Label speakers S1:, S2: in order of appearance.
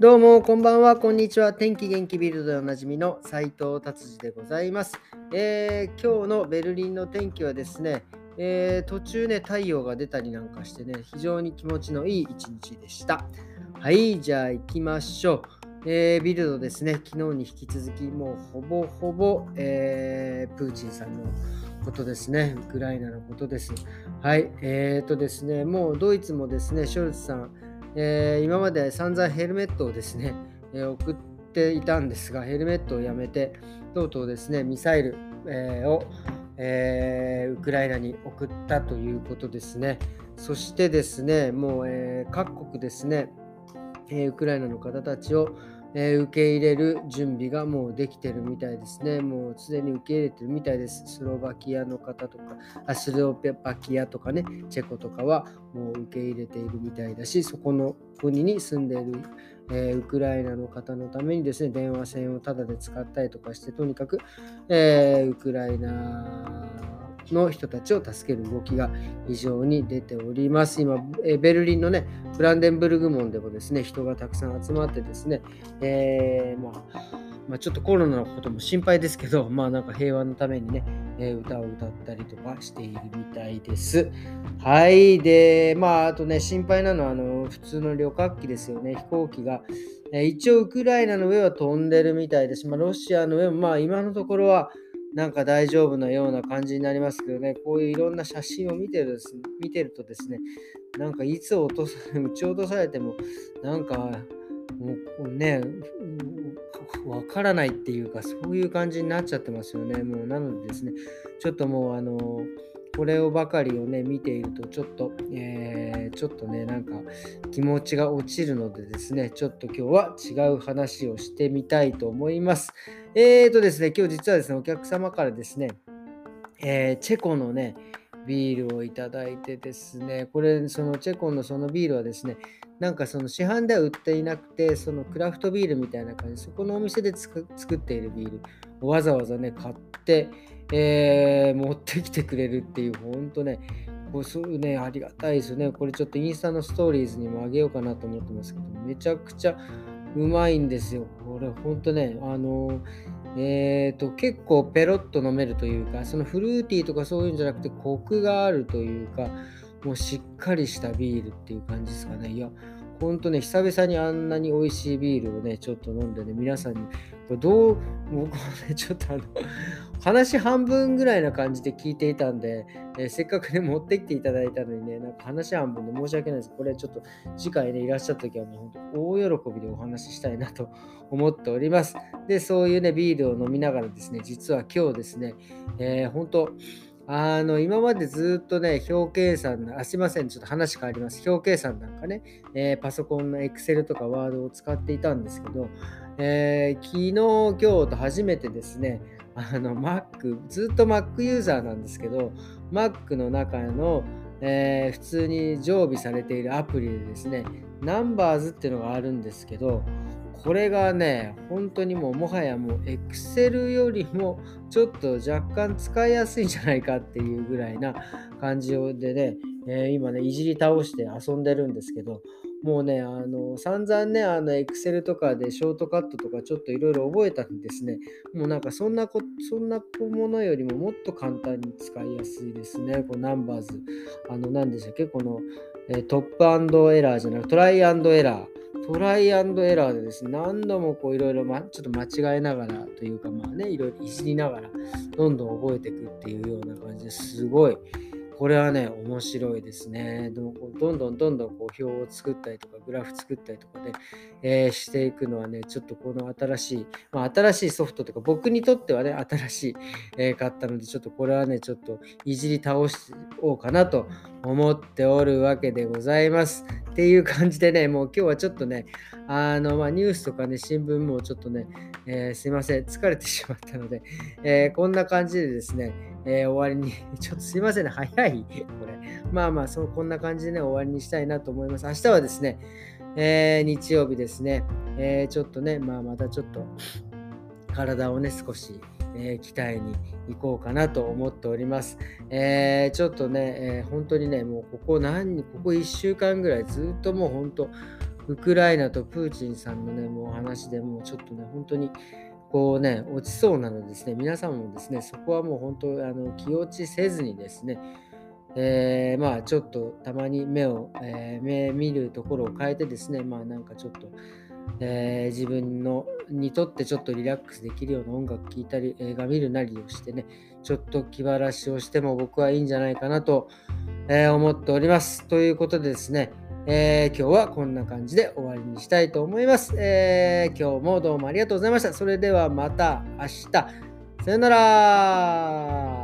S1: どうも、こんばんは、こんにちは。天気元気ビルドでおなじみの斉藤達治でございます、えー、今日のベルリンの天気はですね、えー、途中ね、太陽が出たりなんかしてね、非常に気持ちのいい一日でした。はい、じゃあ行きましょう。えー、ビルドですね、昨日に引き続き、もうほぼほぼ、えー、プーチンさんのことですね、ウクライナのことです。はい、えーとですね、もうドイツもですね、ショルツさん、えー、今まで散々ヘルメットをですね、えー、送っていたんですが、ヘルメットをやめて、とうとうですね、ミサイル、えー、を、えウクライナに送ったということですね。そしてですね、もう、え各国ですね、えウクライナの方たちを、えー、受け入れる準備がもうできてるみたいですね。もうすでに受け入れてるみたいです。スロバキアの方とか、あスロバキアとかね、チェコとかはもう受け入れているみたいだし、そこの国に住んでいる、えー、ウクライナの方のためにですね、電話線をタダで使ったりとかして、とにかく、えー、ウクライナの人たちを助ける動きが非常に出ております。今、えベルリンのね、ブランデンブルグ門でもですね、人がたくさん集まってですね、えー、まあ、まあ、ちょっとコロナのことも心配ですけど、まあなんか平和のためにね、え歌を歌ったりとかしているみたいです。はい。で、まああとね、心配なのはあの普通の旅客機ですよね、飛行機が。え一応ウクライナの上は飛んでるみたいです。まあ、ロシアの上もまあ今のところはなんか大丈夫なような感じになりますけどね、こういういろんな写真を見てる見てるとですね、なんかいつ落とさ撃ち落とされても、なんかもうね、わからないっていうか、そういう感じになっちゃってますよね。もうなのでですね、ちょっともうあのこれをばかりをね、見ていると、ちょっと、えー、ちょっとね、なんか気持ちが落ちるのでですね、ちょっと今日は違う話をしてみたいと思います。えーとですね、今日実はですね、お客様からですね、えー、チェコのね、ビールをいただいてですね、これ、そのチェコのそのビールはですね、なんかその市販では売っていなくて、そのクラフトビールみたいな感じ、そこのお店で作っているビールをわざわざね、買って、えー、持ってきてくれるっていう、ほんとね、こうそういうね、ありがたいですね。これちょっとインスタのストーリーズにもあげようかなと思ってますけど、めちゃくちゃうまいんですよ。これほんとね、あのえーと、結構ペロッと飲めるというか、そのフルーティーとかそういうんじゃなくて、コクがあるというか、もうしっかりしたビールっていう感じですかね。いや、ほんとね、久々にあんなに美味しいビールをね、ちょっと飲んでね、皆さんに、これどう、僕はね、ちょっとあの、話半分ぐらいな感じで聞いていたんで、えー、せっかくね、持ってきていただいたのにね、なんか話半分で申し訳ないです。これちょっと次回ね、いらっしゃった時はね、本当大喜びでお話ししたいなと思っております。で、そういうね、ビールを飲みながらですね、実は今日ですね、えー、本当あの、今までずっとね、表計算、あ、すいません、ちょっと話変わります。表計算なんかね、えー、パソコンの Excel とか Word を使っていたんですけど、えー、昨日、今日と初めてですね、あの、Mac、ずっと Mac ユーザーなんですけど、Mac の中の、えー、普通に常備されているアプリでですね、Numbers っていうのがあるんですけど、これがね、本当にもうもはやもう Excel よりもちょっと若干使いやすいんじゃないかっていうぐらいな感じでね、えー、今ね、いじり倒して遊んでるんですけど、もうね、あの、散々ね、あの、Excel とかでショートカットとかちょっといろいろ覚えたんですね。もうなんかそんなこ、そんなものよりももっと簡単に使いやすいですね。こう、ナンバーズ。あの、なんでしたっけ？この、え、トップエラーじゃなくトライエラー。トライエラーでですね、何度もこういろいろ、ま、ちょっと間違えながらというか、まあね、いろいろいじりながら、どんどん覚えていくっていうような感じですごい、これはね、面白いですね。でもどんどんどんどんこう表を作ったりとか、グラフ作ったりとかで、えー、していくのはね、ちょっとこの新しい、まあ、新しいソフトとか、僕にとってはね、新しい、えー、買ったので、ちょっとこれはね、ちょっといじり倒しおうかなと思っておるわけでございます。っていう感じでね、もう今日はちょっとね、あの、まあ、ニュースとかね、新聞もちょっとね、えー、すいません、疲れてしまったので、えこんな感じでですね、えー、終わりに、ちょっとすいませんね、早い、これ。まあまあそう、こんな感じでね、終わりにしたいなと思います。明日はですね、え、日曜日ですね、え、ちょっとね、まあまたちょっと、体をね、少し、えー、鍛えに行こうかなと思っております。えー、ちょっとね、えー、本当にね、もうここ何、ここ1週間ぐらいずっともう本当、ウクライナとプーチンさんのね、もう話でもうちょっとね、本当にこうね、落ちそうなのでですね、皆さんもですね、そこはもう本当、あの気落ちせずにですね、えー、まあちょっとたまに目を、えー、目見るところを変えてですね、まあなんかちょっと、えー、自分のにとってちょっとリラックスできるような音楽聴いたり映画見るなりをしてねちょっと気晴らしをしても僕はいいんじゃないかなと、えー、思っております。ということでですね、えー、今日はこんな感じで終わりにしたいと思います、え今日もどうもありがとうございました。それではまた明日。さよなら。